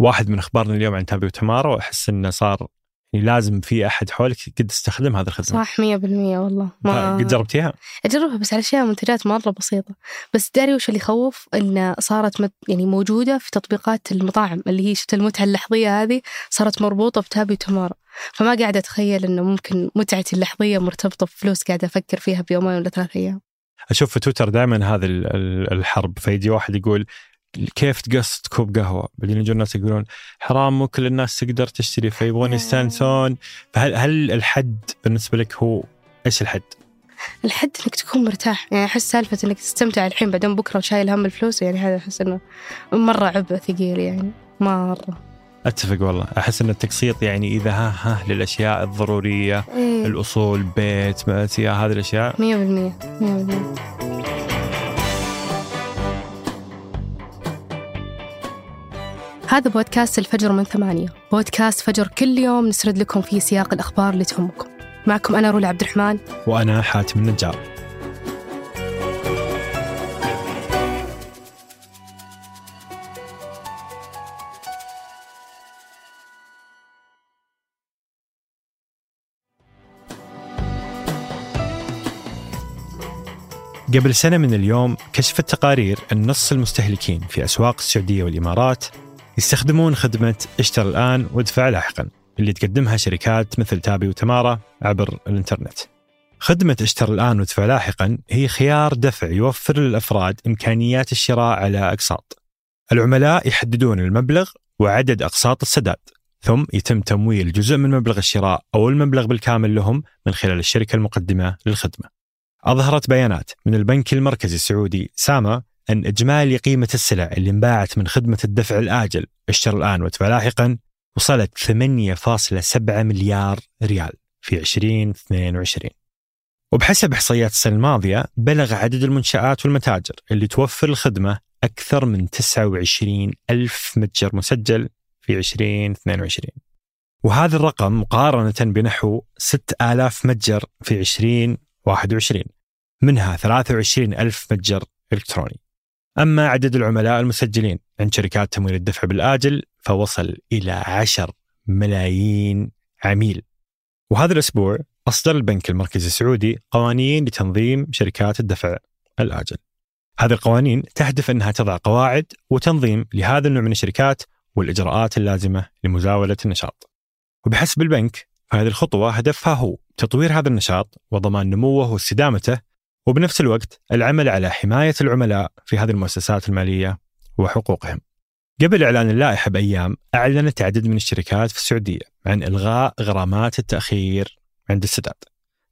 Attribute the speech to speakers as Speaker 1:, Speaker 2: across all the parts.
Speaker 1: واحد من أخبارنا اليوم عن تابي وتمارا وأحس إنه صار يعني لازم في أحد حولك قد استخدم هذه الخدمة.
Speaker 2: صح 100% والله. ما
Speaker 1: قد جربتيها؟
Speaker 2: أجربها بس على أشياء منتجات مرة بسيطة. بس داري وش اللي يخوف؟ إن صارت مت يعني موجودة في تطبيقات المطاعم اللي هي شفت المتعة اللحظية هذه صارت مربوطة بتابي وتمارا فما قاعدة أتخيل إنه ممكن متعتي اللحظية مرتبطة بفلوس قاعدة أفكر فيها بيومين ولا ثلاث أيام.
Speaker 1: أشوف في تويتر دائما هذا ال- ال- الحرب فيجي واحد يقول كيف تقصد كوب قهوة؟ بعدين يجون الناس يقولون حرام مو كل الناس تقدر تشتري. فيبغون يستانسون. فهل هل الحد بالنسبة لك هو إيش الحد؟
Speaker 2: الحد إنك تكون مرتاح. يعني أحس سالفة إنك تستمتع الحين بعدين بكرة شايل هم الفلوس يعني هذا أحس إنه مرة عبء ثقيل يعني. مرة.
Speaker 1: أتفق والله. أحس إن التقسيط يعني إذا ها ها للأشياء الضرورية
Speaker 2: إيه.
Speaker 1: الأصول بيت مأسية هذه الأشياء.
Speaker 2: 100% 100% هذا بودكاست الفجر من ثمانية. بودكاست فجر كل يوم نسرد لكم فيه سياق الأخبار اللي تهمكم. معكم أنا رولا عبد الرحمن.
Speaker 1: وأنا حاتم النجار. قبل سنة من اليوم كشفت تقارير أن نص المستهلكين في أسواق السعودية والإمارات يستخدمون خدمة اشتر الآن وادفع لاحقا اللي تقدمها شركات مثل تابي وتمارا عبر الإنترنت. خدمة اشتر الآن وادفع لاحقا هي خيار دفع يوفر للأفراد إمكانيات الشراء على أقساط. العملاء يحددون المبلغ وعدد أقساط السداد ثم يتم تمويل جزء من مبلغ الشراء أو المبلغ بالكامل لهم من خلال الشركة المقدمة للخدمة. أظهرت بيانات من البنك المركزي السعودي ساما أن إجمالي قيمة السلع اللي انباعت من خدمة الدفع الآجل. اشتر الآن وادفع لاحقا. وصلت 8.7 مليار ريال في 2022 وبحسب إحصائيات السنة الماضية بلغ عدد المنشآت والمتاجر اللي توفر الخدمة أكثر من 29 ألف متجر مسجل في 2022 وهذا الرقم مقارنة بنحو 6000 متجر في 2021 منها 23 ألف متجر إلكتروني. أما عدد العملاء المسجلين عند شركات تمويل الدفع بالآجل فوصل إلى 10 ملايين عميل. وهذا الأسبوع أصدر البنك المركزي السعودي قوانين لتنظيم شركات الدفع الآجل. هذه القوانين تهدف أنها تضع قواعد وتنظيم لهذا النوع من الشركات والإجراءات اللازمة لمزاولة النشاط. وبحسب البنك فهذه الخطوة هدفها هو تطوير هذا النشاط وضمان نموه واستدامته وبنفس الوقت العمل على حماية العملاء في هذه المؤسسات المالية وحقوقهم. قبل إعلان اللائحة بأيام أعلنت عدد من الشركات في السعودية عن إلغاء غرامات التأخير عند السداد.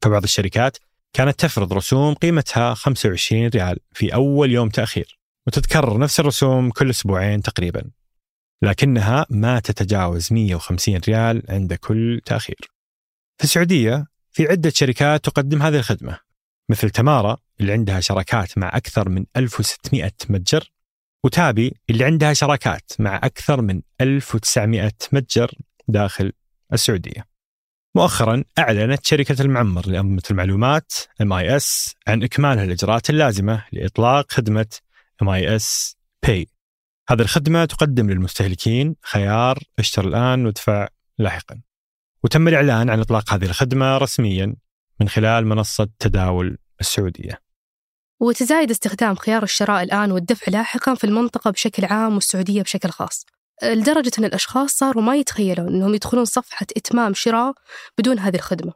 Speaker 1: فبعض الشركات كانت تفرض رسوم قيمتها 25 ريال في أول يوم تأخير وتتكرر نفس الرسوم كل أسبوعين تقريبا. لكنها ما تتجاوز 150 ريال عند كل تأخير. في السعودية في عدة شركات تقدم هذه الخدمة مثل تمارا اللي عندها شراكات مع أكثر من 1600 متجر وتابي اللي عندها شراكات مع أكثر من 1900 متجر داخل السعودية. مؤخرا أعلنت شركة المعمر لأنظمة المعلومات MIS عن إكمال الإجراءات اللازمة لإطلاق خدمة MIS Pay. هذه الخدمة تقدم للمستهلكين خيار اشتر الآن وادفع لاحقا. وتم الإعلان عن إطلاق هذه الخدمة رسميا من خلال منصة تداول السعودية.
Speaker 2: وتزايد استخدام خيار الشراء الآن والدفع لاحقا في المنطقة بشكل عام والسعودية بشكل خاص. لدرجة أن الأشخاص صاروا ما يتخيلون أنهم يدخلون صفحة إتمام شراء بدون هذه الخدمة.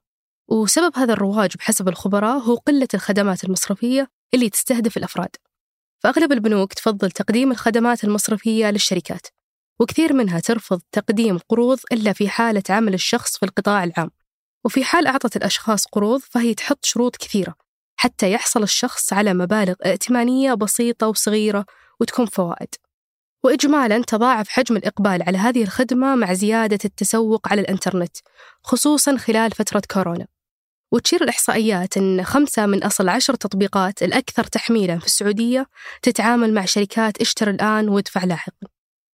Speaker 2: وسبب هذا الرواج بحسب الخبراء هو قلة الخدمات المصرفية اللي تستهدف الأفراد. فأغلب البنوك تفضل تقديم الخدمات المصرفية للشركات وكثير منها ترفض تقديم قروض إلا في حالة عمل الشخص في القطاع العام. وفي حال أعطت الأشخاص قروض فهي تحط شروط كثيرة حتى يحصل الشخص على مبالغ ائتمانية بسيطة وصغيرة وتكون فوائد. وإجمالا تضاعف حجم الإقبال على هذه الخدمة مع زيادة التسوق على الإنترنت خصوصا خلال فترة كورونا. وتشير الإحصائيات أن خمسة من أصل عشر تطبيقات الأكثر تحميلا في السعودية تتعامل مع شركات اشتر الآن وادفع لاحقا.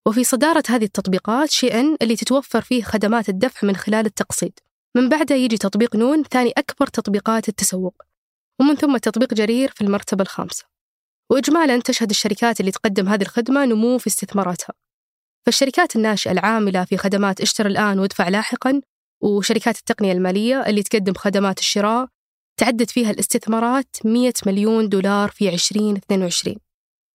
Speaker 2: وفي صدارة هذه التطبيقات شي إن اللي تتوفر فيه خدمات الدفع من خلال التقسيط. من بعده يجي تطبيق نون ثاني أكبر تطبيقات التسوق ومن ثم تطبيق جرير في المرتبة الخامسة. وإجمالا تشهد الشركات اللي تقدم هذه الخدمة نمو في استثماراتها. فالشركات الناشئة العاملة في خدمات اشتر الآن وادفع لاحقا وشركات التقنية المالية اللي تقدم خدمات الشراء تعدت فيها الاستثمارات 100 مليون دولار في 2022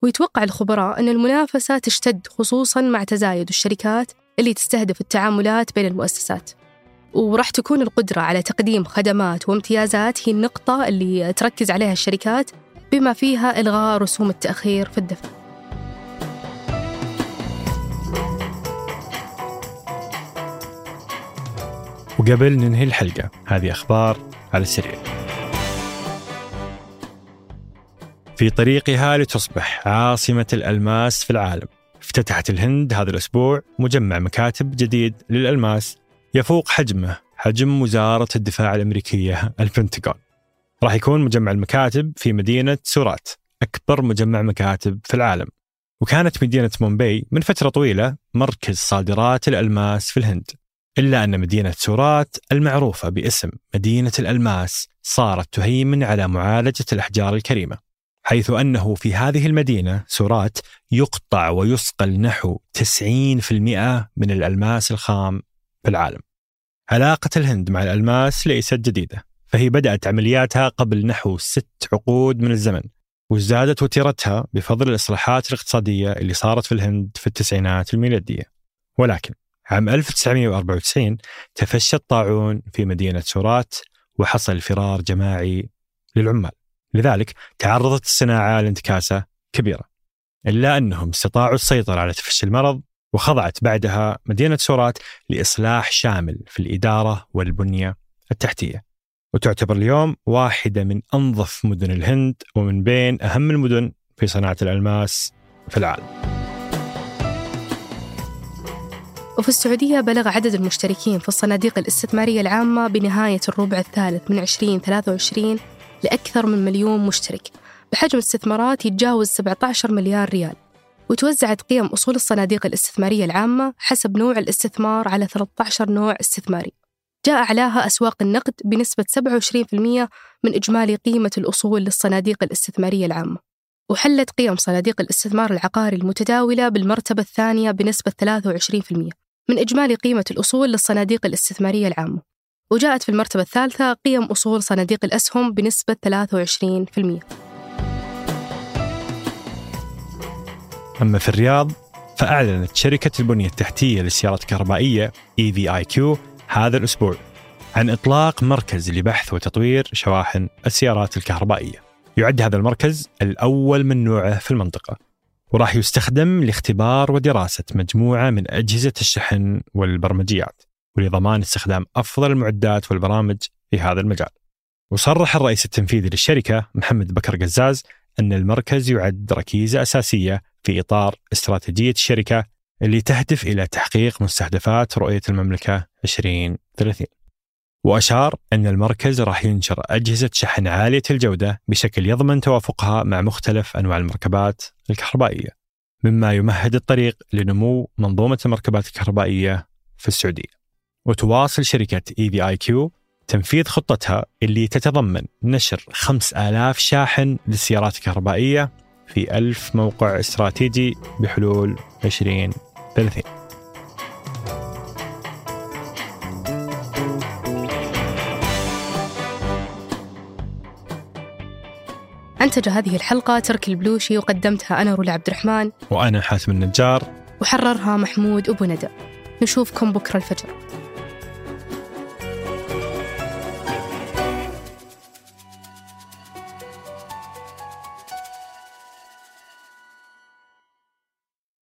Speaker 2: ويتوقع الخبراء أن المنافسة تشتد خصوصا مع تزايد الشركات اللي تستهدف التعاملات بين المؤسسات. وراح تكون القدرة على تقديم خدمات وامتيازات هي النقطة اللي تركز عليها الشركات بما فيها إلغاء رسوم التأخير في الدفع.
Speaker 1: وقبل ننهي الحلقة هذه أخبار على السريع. في طريقها لتصبح عاصمة الألماس في العالم. افتتحت الهند هذا الأسبوع مجمع مكاتب جديد للألماس. يفوق حجمه حجم وزارة الدفاع الأمريكية البنتاغون. راح يكون مجمع المكاتب في مدينة سورات أكبر مجمع مكاتب في العالم. وكانت مدينة مومباي من فترة طويلة مركز صادرات الألماس في الهند. إلا أن مدينة سورات المعروفة باسم مدينة الألماس صارت تهيمن على معالجة الأحجار الكريمة حيث أنه في هذه المدينة سورات يقطع ويصقل نحو 90% من الألماس الخام في العالم علاقة الهند مع الألماس ليست جديدة فهي بدأت عملياتها قبل نحو ست عقود من الزمن وازدادت وتيرتها بفضل الإصلاحات الاقتصادية اللي صارت في الهند في التسعينات الميلادية. ولكن عام 1994 تفشى الطاعون في مدينة سورات وحصل فرار جماعي للعمال. لذلك تعرضت الصناعة لانتكاسة كبيرة. إلا أنهم استطاعوا السيطرة على تفشي المرض وخضعت بعدها مدينة سورات لإصلاح شامل في الإدارة والبنية التحتية. وتعتبر اليوم واحدة من أنظف مدن الهند ومن بين أهم المدن في صناعة الألماس في العالم.
Speaker 2: وفي السعودية بلغ عدد المشتركين في الصناديق الاستثمارية العامة بنهاية الربع الثالث من 2023 لأكثر من مليون مشترك. بحجم استثمارات يتجاوز 17 مليار ريال. وتوزعت قيم أصول الصناديق الاستثمارية العامة حسب نوع الاستثمار على 13 نوع استثماري. جاء أعلاها أسواق النقد بنسبة 27% من إجمالي قيمة الأصول للصناديق الاستثمارية العامة. وحلت قيم صناديق الاستثمار العقاري المتداولة بالمرتبة الثانية بنسبة 23% من إجمالي قيمة الأصول للصناديق الاستثمارية العامة. وجاءت في المرتبة الثالثة قيم أصول صناديق الأسهم بنسبة 23%
Speaker 1: أما في الرياض فأعلنت شركة البنية التحتية للسيارات الكهربائية EVIQ هذا الأسبوع عن إطلاق مركز لبحث وتطوير شواحن السيارات الكهربائية. يعد هذا المركز الأول من نوعه في المنطقة وراح يستخدم لاختبار ودراسة مجموعة من أجهزة الشحن والبرمجيات ولضمان استخدام أفضل المعدات والبرامج في هذا المجال. وصرح الرئيس التنفيذي للشركة محمد بكر قزاز أن المركز يعد ركيزة أساسية في إطار استراتيجية الشركة اللي تهدف إلى تحقيق مستهدفات رؤية المملكة 2030 وأشار أن المركز راح ينشر أجهزة شحن عالية الجودة بشكل يضمن توافقها مع مختلف أنواع المركبات الكهربائية مما يمهد الطريق لنمو منظومة المركبات الكهربائية في السعودية. وتواصل شركة EVIQ تنفيذ خطتها اللي تتضمن نشر 5000 شاحن للسيارات الكهربائية في ألف موقع استراتيجي بحلول 2030
Speaker 2: أنتج هذه الحلقة ترك البلوشي وقدمتها أنا رولا عبد الرحمن
Speaker 1: وأنا حاتم النجار.
Speaker 2: وحررها محمود أبو ندى. نشوفكم بكرة الفجر.